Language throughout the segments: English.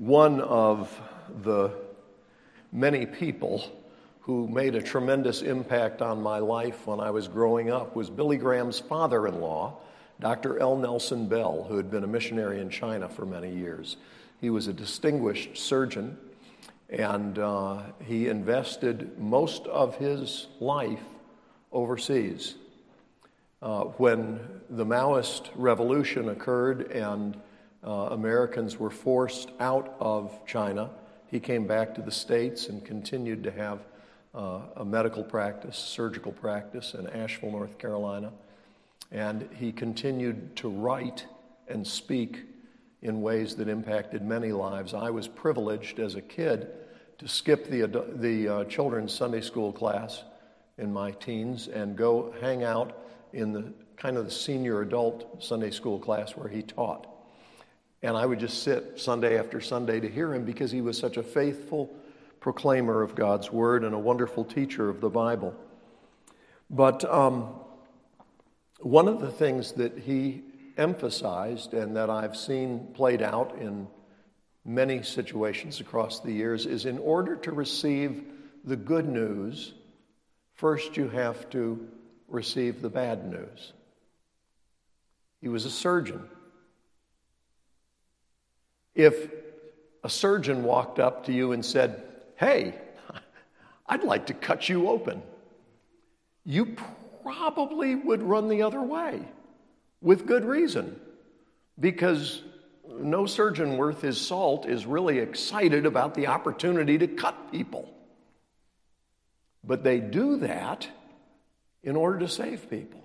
one of the many people who made a tremendous impact on my life when I was growing up was Billy Graham's father in law, Dr. L. Nelson Bell, who had been a missionary in China for many years. He was a distinguished surgeon, and uh, he invested most of his life overseas. Uh, when the Maoist revolution occurred and uh, Americans were forced out of China, he came back to the States and continued to have uh, a medical practice, surgical practice in Asheville, North Carolina. And he continued to write and speak in ways that impacted many lives. I was privileged as a kid to skip the, the uh, children's Sunday school class in my teens and go hang out in the kind of the senior adult Sunday school class where he taught. And I would just sit Sunday after Sunday to hear him because he was such a faithful proclaimer of God's word and a wonderful teacher of the Bible. But um, one of the things that he emphasized and that I've seen played out in many situations across the years is in order to receive the good news, first you have to receive the bad news. He was a surgeon. If a surgeon walked up to you and said, Hey, I'd like to cut you open, you probably would run the other way with good reason because no surgeon worth his salt is really excited about the opportunity to cut people. But they do that in order to save people.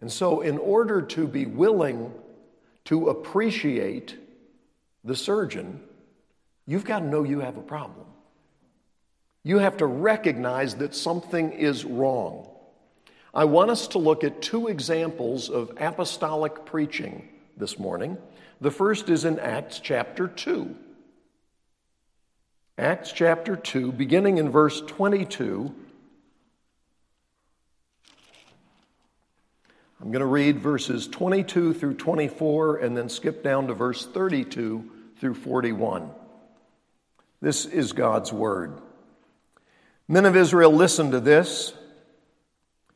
And so, in order to be willing to appreciate the surgeon, you've got to know you have a problem. You have to recognize that something is wrong. I want us to look at two examples of apostolic preaching this morning. The first is in Acts chapter 2. Acts chapter 2, beginning in verse 22. I'm going to read verses 22 through 24 and then skip down to verse 32 through 41. This is God's word. Men of Israel, listen to this.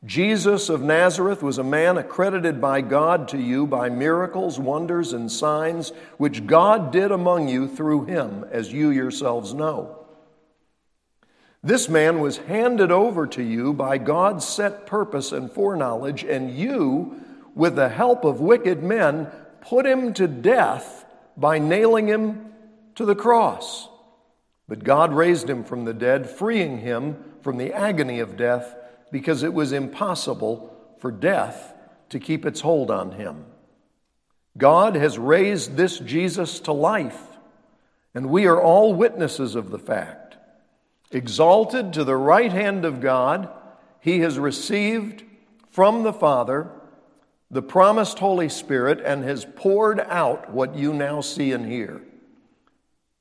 Jesus of Nazareth was a man accredited by God to you by miracles, wonders, and signs which God did among you through him, as you yourselves know. This man was handed over to you by God's set purpose and foreknowledge, and you, with the help of wicked men, put him to death by nailing him to the cross. But God raised him from the dead, freeing him from the agony of death, because it was impossible for death to keep its hold on him. God has raised this Jesus to life, and we are all witnesses of the fact. Exalted to the right hand of God, he has received from the Father the promised Holy Spirit and has poured out what you now see and hear.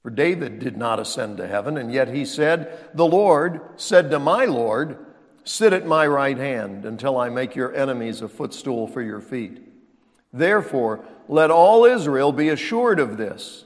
For David did not ascend to heaven, and yet he said, The Lord said to my Lord, Sit at my right hand until I make your enemies a footstool for your feet. Therefore, let all Israel be assured of this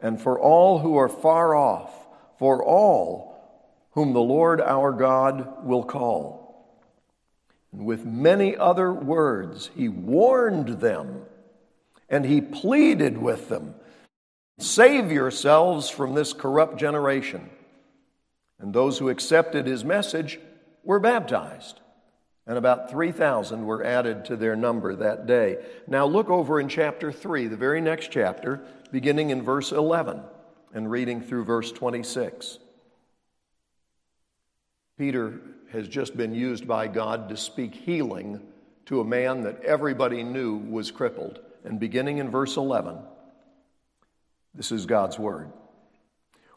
and for all who are far off, for all whom the Lord our God will call. And with many other words, he warned them and he pleaded with them Save yourselves from this corrupt generation. And those who accepted his message were baptized. And about 3,000 were added to their number that day. Now look over in chapter 3, the very next chapter, beginning in verse 11 and reading through verse 26. Peter has just been used by God to speak healing to a man that everybody knew was crippled. And beginning in verse 11, This is God's word.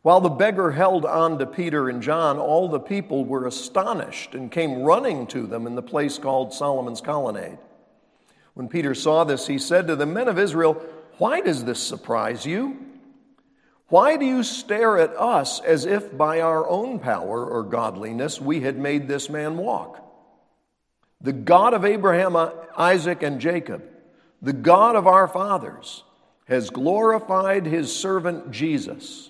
While the beggar held on to Peter and John, all the people were astonished and came running to them in the place called Solomon's Colonnade. When Peter saw this, he said to the men of Israel, Why does this surprise you? Why do you stare at us as if by our own power or godliness we had made this man walk? The God of Abraham, Isaac, and Jacob, the God of our fathers, has glorified his servant Jesus.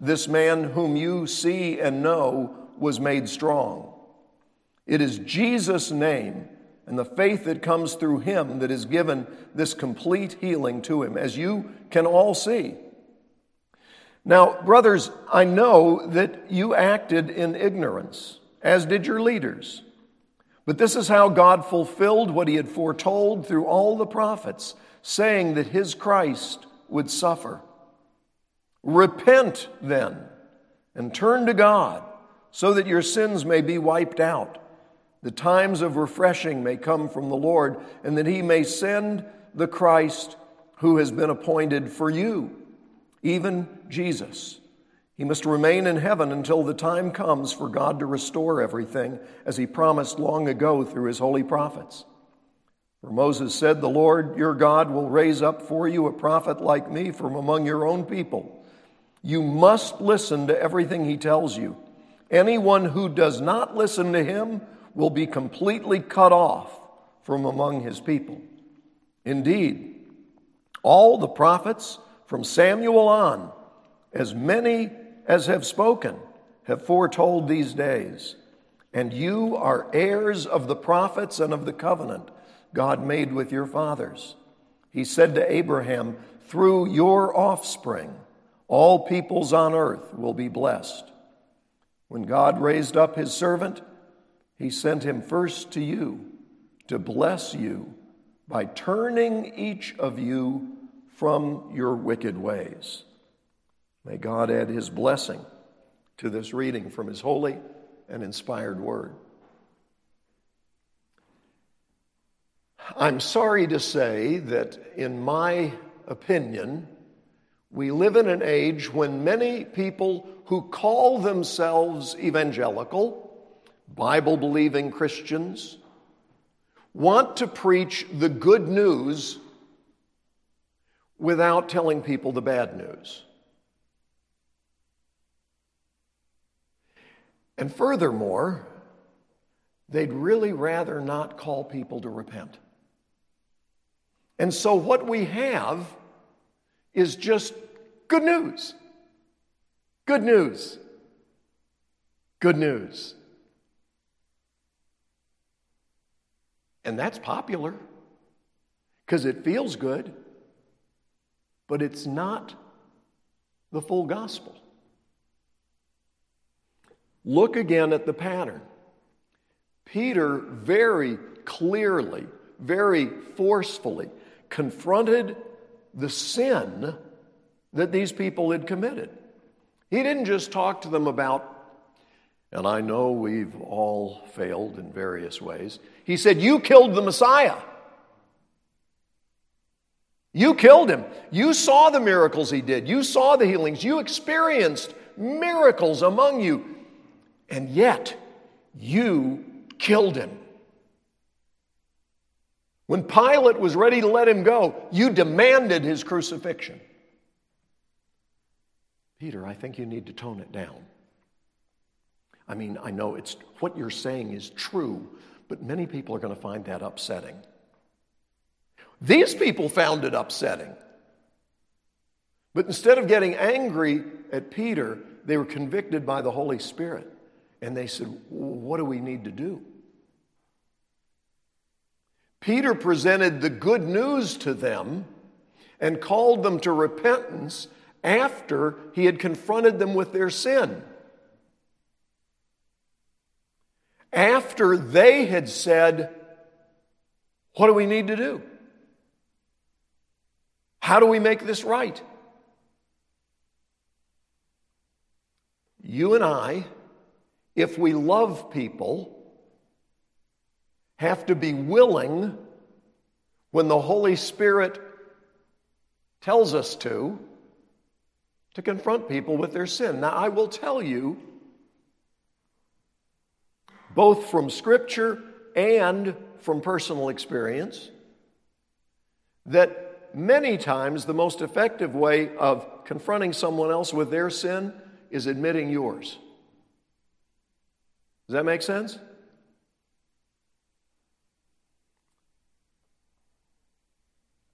this man whom you see and know was made strong. It is Jesus' name and the faith that comes through him that has given this complete healing to him, as you can all see. Now, brothers, I know that you acted in ignorance, as did your leaders. But this is how God fulfilled what he had foretold through all the prophets, saying that his Christ would suffer. Repent then and turn to God so that your sins may be wiped out. The times of refreshing may come from the Lord, and that he may send the Christ who has been appointed for you, even Jesus. He must remain in heaven until the time comes for God to restore everything, as he promised long ago through his holy prophets. For Moses said, The Lord your God will raise up for you a prophet like me from among your own people. You must listen to everything he tells you. Anyone who does not listen to him will be completely cut off from among his people. Indeed, all the prophets from Samuel on, as many as have spoken, have foretold these days. And you are heirs of the prophets and of the covenant God made with your fathers. He said to Abraham, Through your offspring, all peoples on earth will be blessed. When God raised up his servant, he sent him first to you to bless you by turning each of you from your wicked ways. May God add his blessing to this reading from his holy and inspired word. I'm sorry to say that, in my opinion, we live in an age when many people who call themselves evangelical, Bible believing Christians, want to preach the good news without telling people the bad news. And furthermore, they'd really rather not call people to repent. And so, what we have is just good news. Good news. Good news. And that's popular because it feels good, but it's not the full gospel. Look again at the pattern. Peter very clearly, very forcefully confronted the sin that these people had committed. He didn't just talk to them about, and I know we've all failed in various ways. He said, You killed the Messiah. You killed him. You saw the miracles he did. You saw the healings. You experienced miracles among you. And yet, you killed him. When Pilate was ready to let him go, you demanded his crucifixion. Peter, I think you need to tone it down. I mean, I know it's what you're saying is true, but many people are going to find that upsetting. These people found it upsetting. But instead of getting angry at Peter, they were convicted by the Holy Spirit. And they said, What do we need to do? Peter presented the good news to them and called them to repentance after he had confronted them with their sin. After they had said, What do we need to do? How do we make this right? You and I, if we love people, have to be willing when the Holy Spirit tells us to, to confront people with their sin. Now, I will tell you, both from Scripture and from personal experience, that many times the most effective way of confronting someone else with their sin is admitting yours. Does that make sense?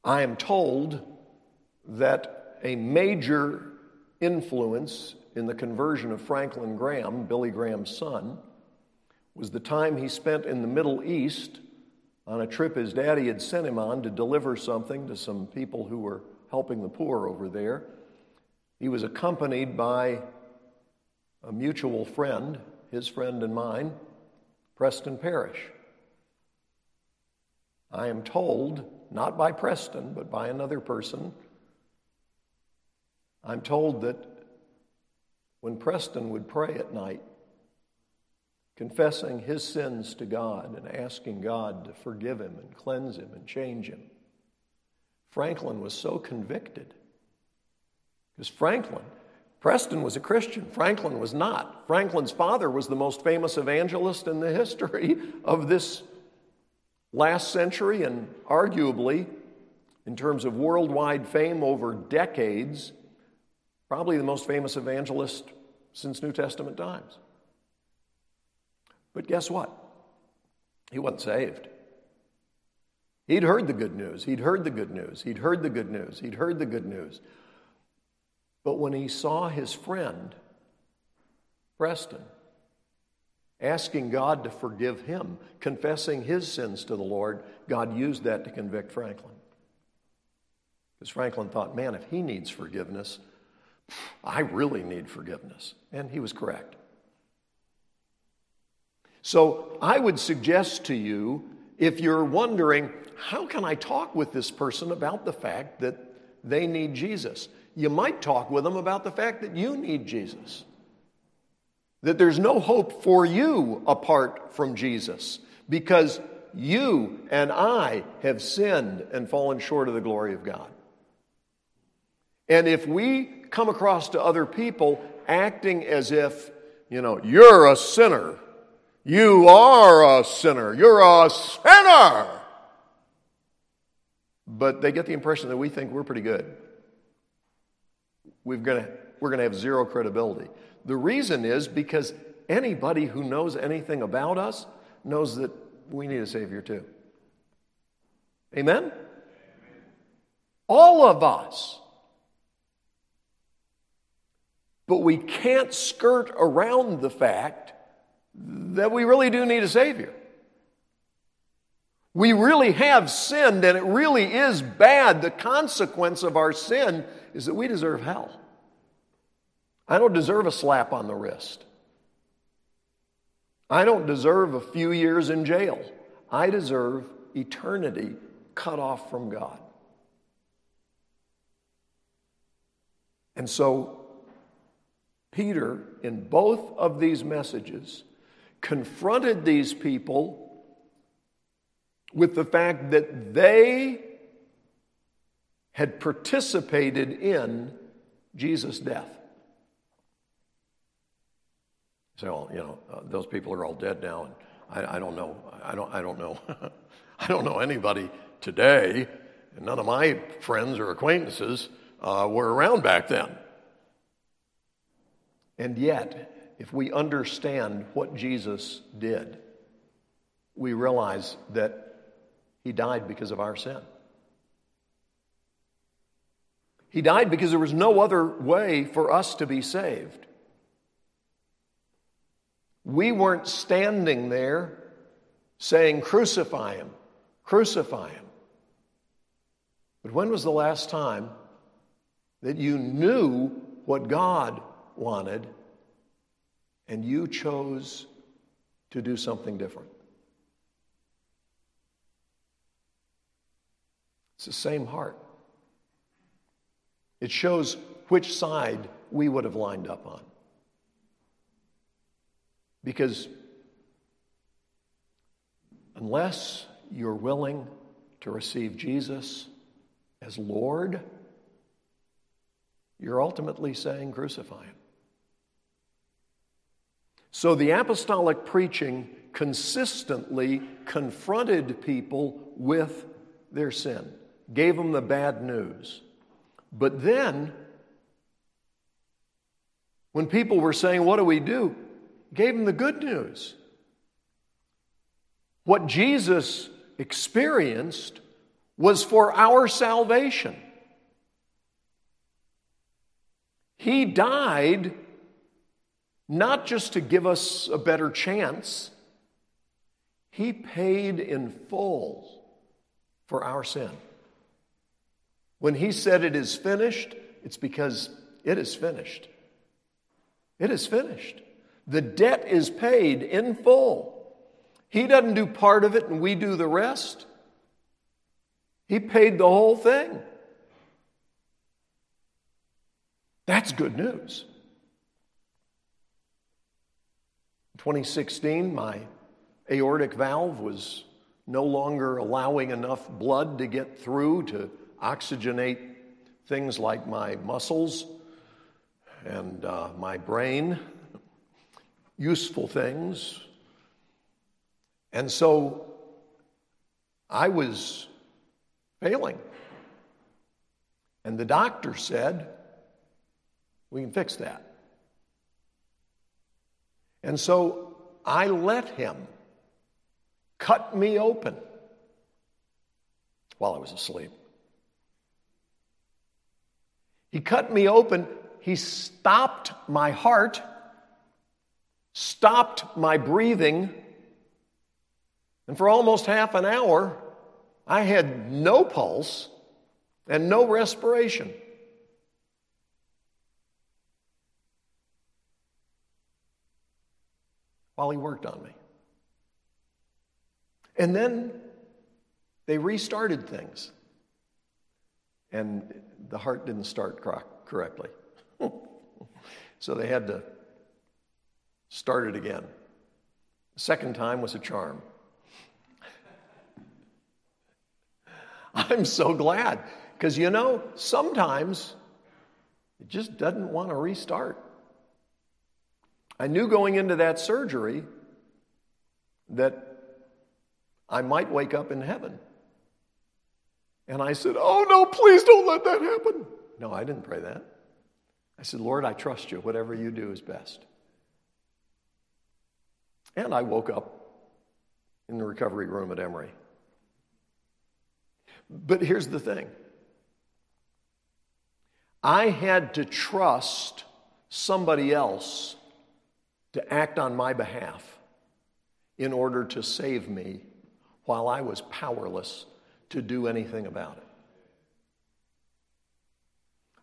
I am told that a major influence in the conversion of Franklin Graham, Billy Graham's son, was the time he spent in the Middle East on a trip his daddy had sent him on to deliver something to some people who were helping the poor over there. He was accompanied by a mutual friend, his friend and mine, Preston Parrish. I am told, not by Preston, but by another person, I'm told that when Preston would pray at night, confessing his sins to God and asking God to forgive him and cleanse him and change him, Franklin was so convicted. Because Franklin, Preston was a Christian, Franklin was not. Franklin's father was the most famous evangelist in the history of this last century, and arguably, in terms of worldwide fame over decades, probably the most famous evangelist since New Testament times. But guess what? He wasn't saved. He'd heard the good news. He'd heard the good news. He'd heard the good news. He'd heard the good news. But when he saw his friend, Preston, asking God to forgive him, confessing his sins to the Lord, God used that to convict Franklin. Because Franklin thought, man, if he needs forgiveness, I really need forgiveness. And he was correct. So I would suggest to you, if you're wondering, how can I talk with this person about the fact that they need Jesus? You might talk with them about the fact that you need Jesus. That there's no hope for you apart from Jesus because you and I have sinned and fallen short of the glory of God. And if we come across to other people acting as if, you know, you're a sinner, you are a sinner, you're a sinner, but they get the impression that we think we're pretty good, to we're going to have zero credibility. The reason is because anybody who knows anything about us knows that we need a Savior too. Amen? All of us. But we can't skirt around the fact that we really do need a Savior. We really have sinned, and it really is bad. The consequence of our sin is that we deserve hell. I don't deserve a slap on the wrist. I don't deserve a few years in jail. I deserve eternity cut off from God. And so Peter, in both of these messages, confronted these people with the fact that they had participated in Jesus' death. So, you know, uh, those people are all dead now, and I, I don't know. I don't, I don't know. I don't know anybody today, and none of my friends or acquaintances uh, were around back then. And yet, if we understand what Jesus did, we realize that he died because of our sin. He died because there was no other way for us to be saved. We weren't standing there saying, Crucify him, crucify him. But when was the last time that you knew what God wanted and you chose to do something different. It's the same heart. It shows which side we would have lined up on. Because unless you're willing to receive Jesus as Lord, you're ultimately saying, crucify him. So the apostolic preaching consistently confronted people with their sin, gave them the bad news. But then, when people were saying, What do we do? gave them the good news. What Jesus experienced was for our salvation. He died not just to give us a better chance, He paid in full for our sin. When He said it is finished, it's because it is finished. It is finished. The debt is paid in full. He doesn't do part of it and we do the rest. He paid the whole thing. That's good news. 2016, my aortic valve was no longer allowing enough blood to get through to oxygenate things like my muscles and uh, my brain, useful things. And so I was failing. And the doctor said, We can fix that. And so I let him cut me open while I was asleep. He cut me open. He stopped my heart, stopped my breathing, and for almost half an hour, I had no pulse and no respiration. While he worked on me. And then they restarted things. And the heart didn't start correctly. so they had to start it again. The second time was a charm. I'm so glad because you know, sometimes it just doesn't want to restart. I knew going into that surgery that I might wake up in heaven. And I said, Oh, no, please don't let that happen. No, I didn't pray that. I said, Lord, I trust you. Whatever you do is best. And I woke up in the recovery room at Emory. But here's the thing I had to trust somebody else to act on my behalf in order to save me while I was powerless to do anything about it.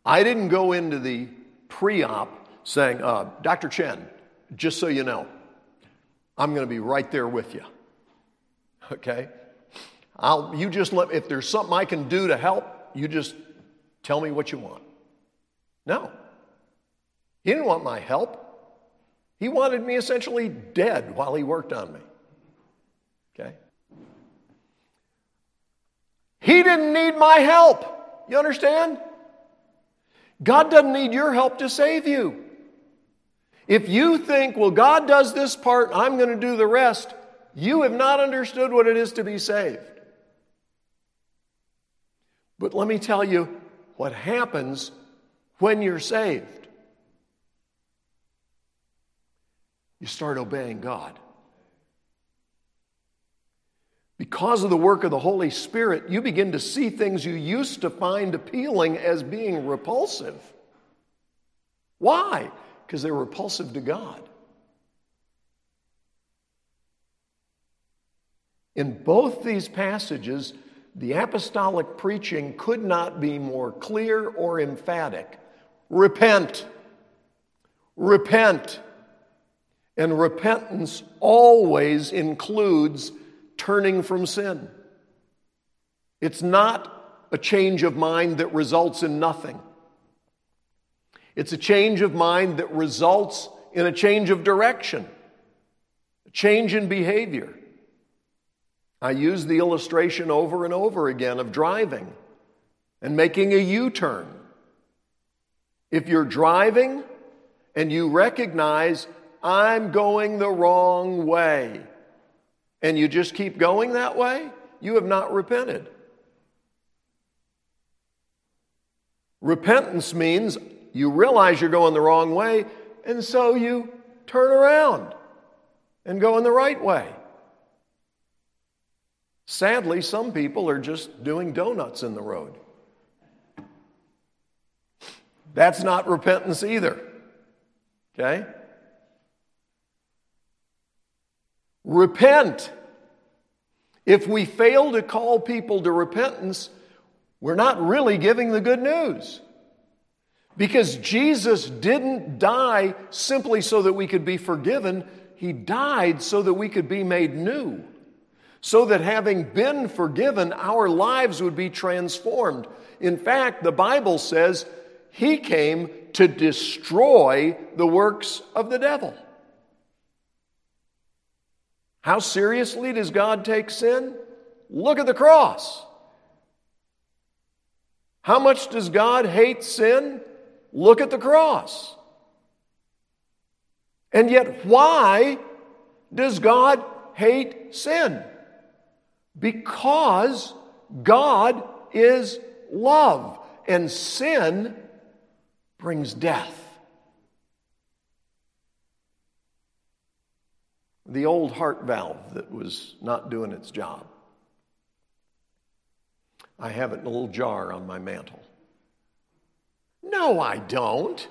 I didn't go into the pre op saying, uh, Dr. Chen, just so you know, I'm going to be right there with you. Okay? I'll, you just let, if there's something I can do to help, you just tell me what you want. No. He didn't want my help. He wanted me essentially dead while he worked on me. Okay? He didn't need my help. You understand? God doesn't need your help to save you. If you think, well, God does this part, I'm going to do the rest, you have not understood what it is to be saved. But let me tell you what happens when you're saved. You start obeying God. Because of the work of the Holy Spirit, you begin to see things you used to find appealing as being repulsive. Why? Because they're repulsive to God. In both these passages, the apostolic preaching could not be more clear or emphatic. Repent. Repent. And repentance always includes turning from sin. It's not a change of mind that results in nothing. It's a change of mind that results in a change of direction, a change in behavior. I use the illustration over and over again of driving and making a U turn. If you're driving and you recognize, I'm going the wrong way, and you just keep going that way, you have not repented. Repentance means you realize you're going the wrong way, and so you turn around and go in the right way. Sadly, some people are just doing donuts in the road. That's not repentance either. Okay? Repent. If we fail to call people to repentance, we're not really giving the good news. Because Jesus didn't die simply so that we could be forgiven, He died so that we could be made new. So that having been forgiven, our lives would be transformed. In fact, the Bible says He came to destroy the works of the devil. How seriously does God take sin? Look at the cross. How much does God hate sin? Look at the cross. And yet, why does God hate sin? Because God is love, and sin brings death. The old heart valve that was not doing its job. I have it in a little jar on my mantle. No, I don't.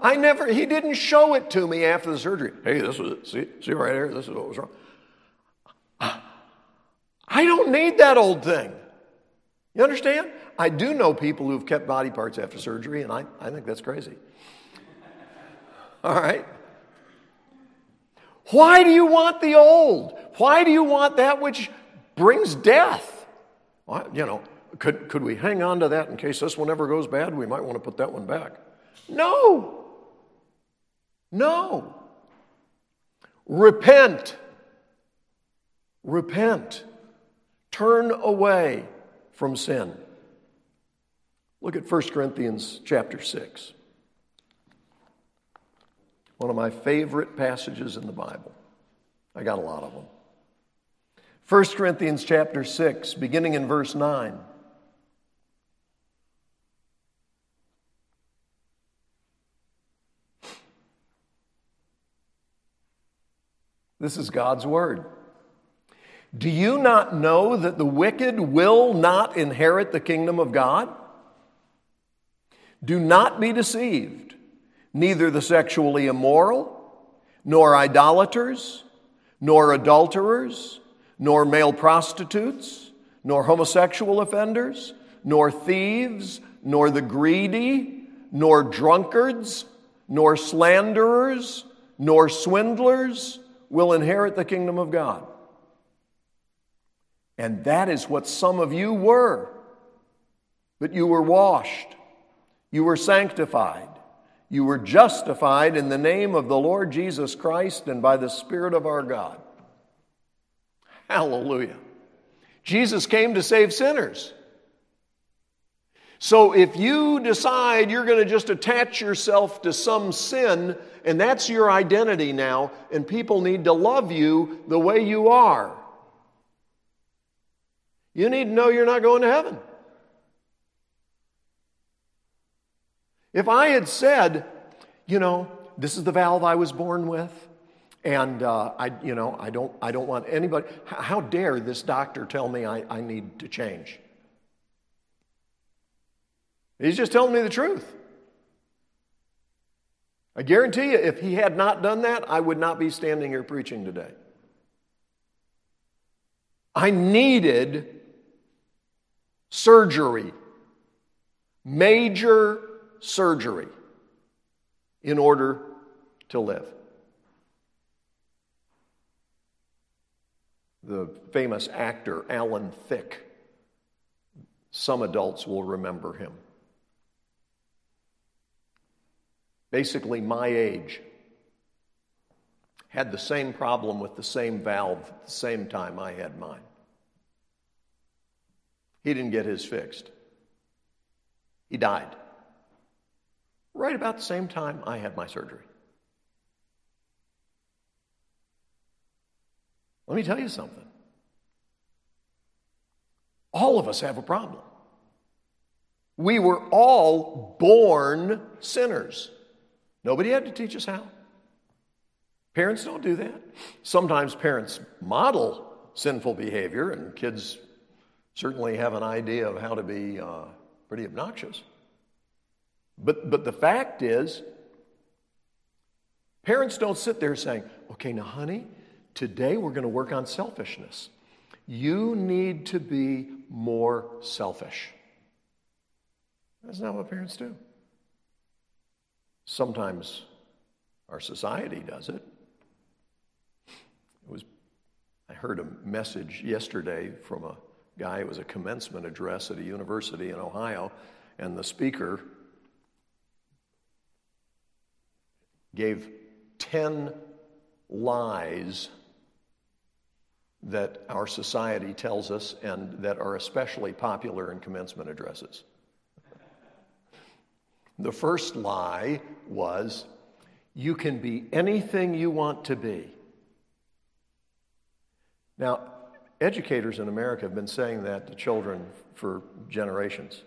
I never, he didn't show it to me after the surgery. Hey, this was it. See, see right here? This is what was wrong. I don't need that old thing. You understand? I do know people who've kept body parts after surgery, and I, I think that's crazy. All right? Why do you want the old? Why do you want that which brings death? Well, you know, could, could we hang on to that in case this one ever goes bad? We might want to put that one back. No. No. Repent. Repent. Turn away from sin. Look at 1 Corinthians chapter 6. One of my favorite passages in the Bible. I got a lot of them. 1 Corinthians chapter 6, beginning in verse 9. This is God's word. Do you not know that the wicked will not inherit the kingdom of God? Do not be deceived. Neither the sexually immoral, nor idolaters, nor adulterers, nor male prostitutes, nor homosexual offenders, nor thieves, nor the greedy, nor drunkards, nor slanderers, nor swindlers will inherit the kingdom of God. And that is what some of you were. But you were washed, you were sanctified, you were justified in the name of the Lord Jesus Christ and by the Spirit of our God. Hallelujah. Jesus came to save sinners. So if you decide you're going to just attach yourself to some sin, and that's your identity now, and people need to love you the way you are, you need to know you're not going to heaven. If I had said, you know, this is the valve I was born with, and uh, I, you know, I don't, I don't want anybody. How dare this doctor tell me I, I need to change? He's just telling me the truth. I guarantee you, if he had not done that, I would not be standing here preaching today. I needed surgery, major surgery, in order to live. The famous actor Alan Thicke, some adults will remember him. Basically, my age had the same problem with the same valve at the same time I had mine. He didn't get his fixed. He died. Right about the same time I had my surgery. Let me tell you something. All of us have a problem. We were all born sinners. Nobody had to teach us how. Parents don't do that. Sometimes parents model sinful behavior, and kids certainly have an idea of how to be uh, pretty obnoxious. But, but the fact is, parents don't sit there saying, okay, now, honey, today we're going to work on selfishness. You need to be more selfish. That's not what parents do. Sometimes our society does it. It was I heard a message yesterday from a guy, it was a commencement address at a university in Ohio, and the speaker gave 10 lies that our society tells us and that are especially popular in commencement addresses. The first lie was you can be anything you want to be. Now, educators in America have been saying that to children for generations,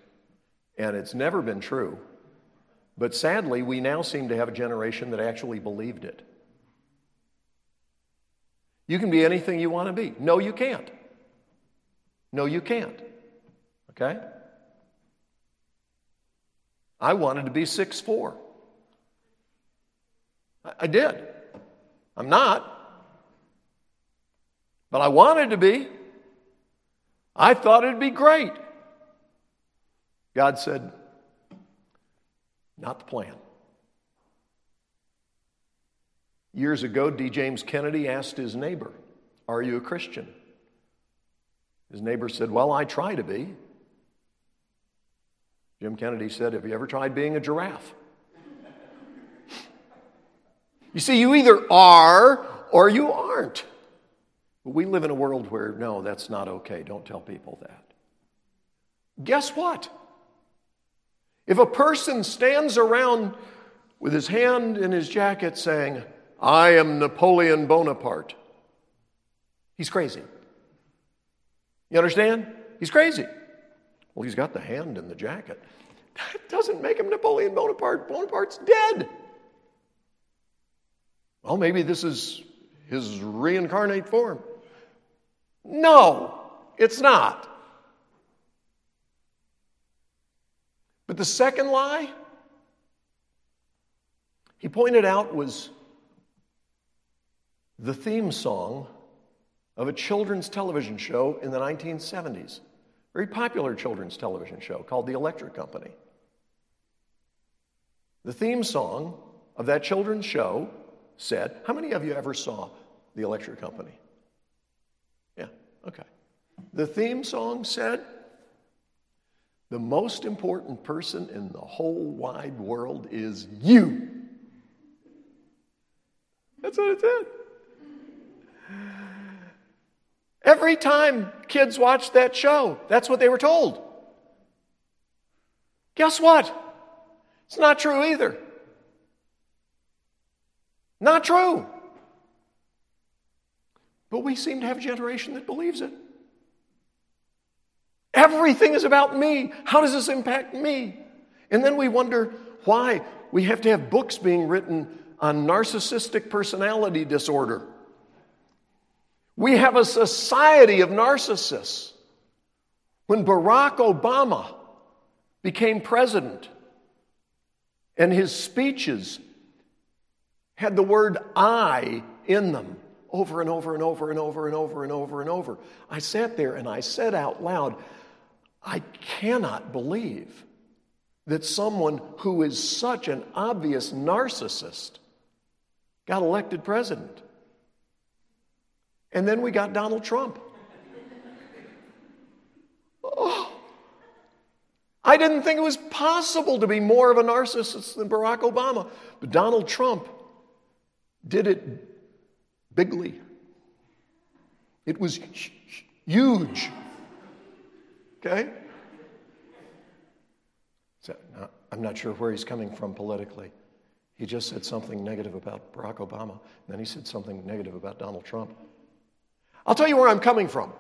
and it's never been true. But sadly, we now seem to have a generation that actually believed it. You can be anything you want to be. No, you can't. No, you can't. Okay? I wanted to be six four. I did. I'm not. But I wanted to be. I thought it'd be great. God said, not the plan. Years ago, D. James Kennedy asked his neighbor, Are you a Christian? His neighbor said, Well, I try to be. Jim Kennedy said, Have you ever tried being a giraffe? you see, you either are or you aren't. But we live in a world where, no, that's not okay. Don't tell people that. Guess what? If a person stands around with his hand in his jacket saying, I am Napoleon Bonaparte, he's crazy. You understand? He's crazy. Well, he's got the hand in the jacket. That doesn't make him Napoleon Bonaparte. Bonaparte's dead. Well, maybe this is his reincarnate form. No, it's not. But the second lie he pointed out was the theme song of a children's television show in the 1970s. Very popular children's television show called The Electric Company. The theme song of that children's show said, How many of you ever saw The Electric Company? Yeah, okay. The theme song said, The most important person in the whole wide world is you. That's what it said. Every time kids watched that show, that's what they were told. Guess what? It's not true either. Not true. But we seem to have a generation that believes it. Everything is about me. How does this impact me? And then we wonder why we have to have books being written on narcissistic personality disorder. We have a society of narcissists. When Barack Obama became president and his speeches had the word I in them, over and over and over and over and over and over and over. I sat there and I said out loud, I cannot believe that someone who is such an obvious narcissist got elected president. And then we got Donald Trump. Oh, I didn't think it was possible to be more of a narcissist than Barack Obama. But Donald Trump did it bigly. It was huge. Okay? So, I'm not sure where he's coming from politically. He just said something negative about Barack Obama, and then he said something negative about Donald Trump. I'll tell you where I'm coming from.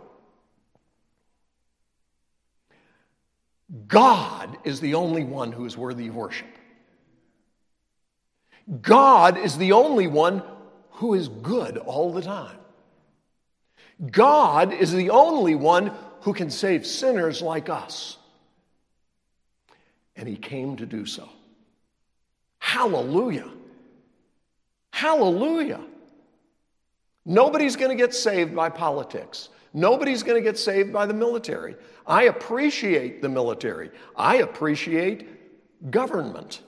God is the only one who is worthy of worship. God is the only one who is good all the time. God is the only one who can save sinners like us. And he came to do so. Hallelujah. Hallelujah. Nobody's going to get saved by politics. Nobody's going to get saved by the military. I appreciate the military. I appreciate government.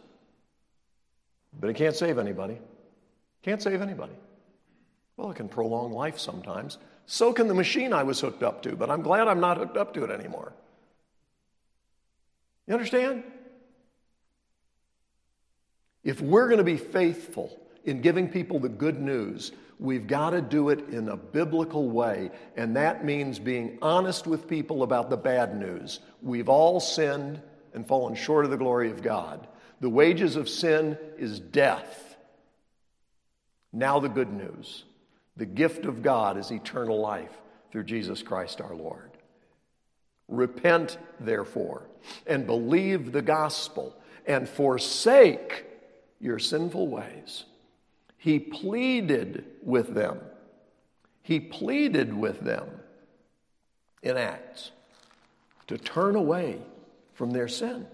But it can't save anybody. Can't save anybody. Well, it can prolong life sometimes. So can the machine I was hooked up to, but I'm glad I'm not hooked up to it anymore. You understand? If we're going to be faithful in giving people the good news, we've got to do it in a biblical way. And that means being honest with people about the bad news. We've all sinned and fallen short of the glory of God. The wages of sin is death. Now, the good news the gift of God is eternal life through Jesus Christ our Lord. Repent, therefore, and believe the gospel, and forsake your sinful ways. He pleaded with them. He pleaded with them in Acts to turn away from their sin.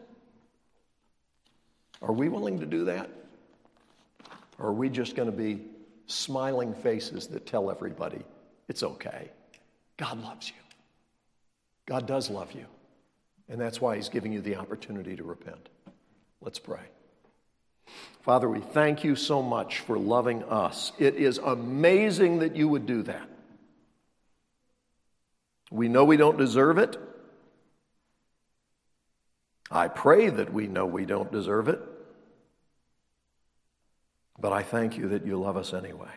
Are we willing to do that? Or are we just going to be smiling faces that tell everybody it's okay? God loves you. God does love you. And that's why He's giving you the opportunity to repent. Let's pray. Father, we thank you so much for loving us. It is amazing that you would do that. We know we don't deserve it. I pray that we know we don't deserve it. But I thank you that you love us anyway.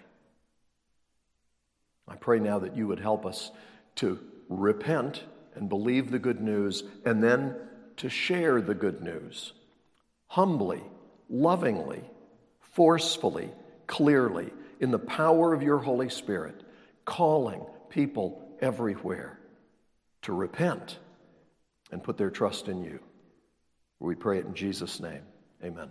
I pray now that you would help us to repent and believe the good news and then to share the good news humbly lovingly, forcefully, clearly, in the power of your Holy Spirit, calling people everywhere to repent and put their trust in you. We pray it in Jesus' name. Amen.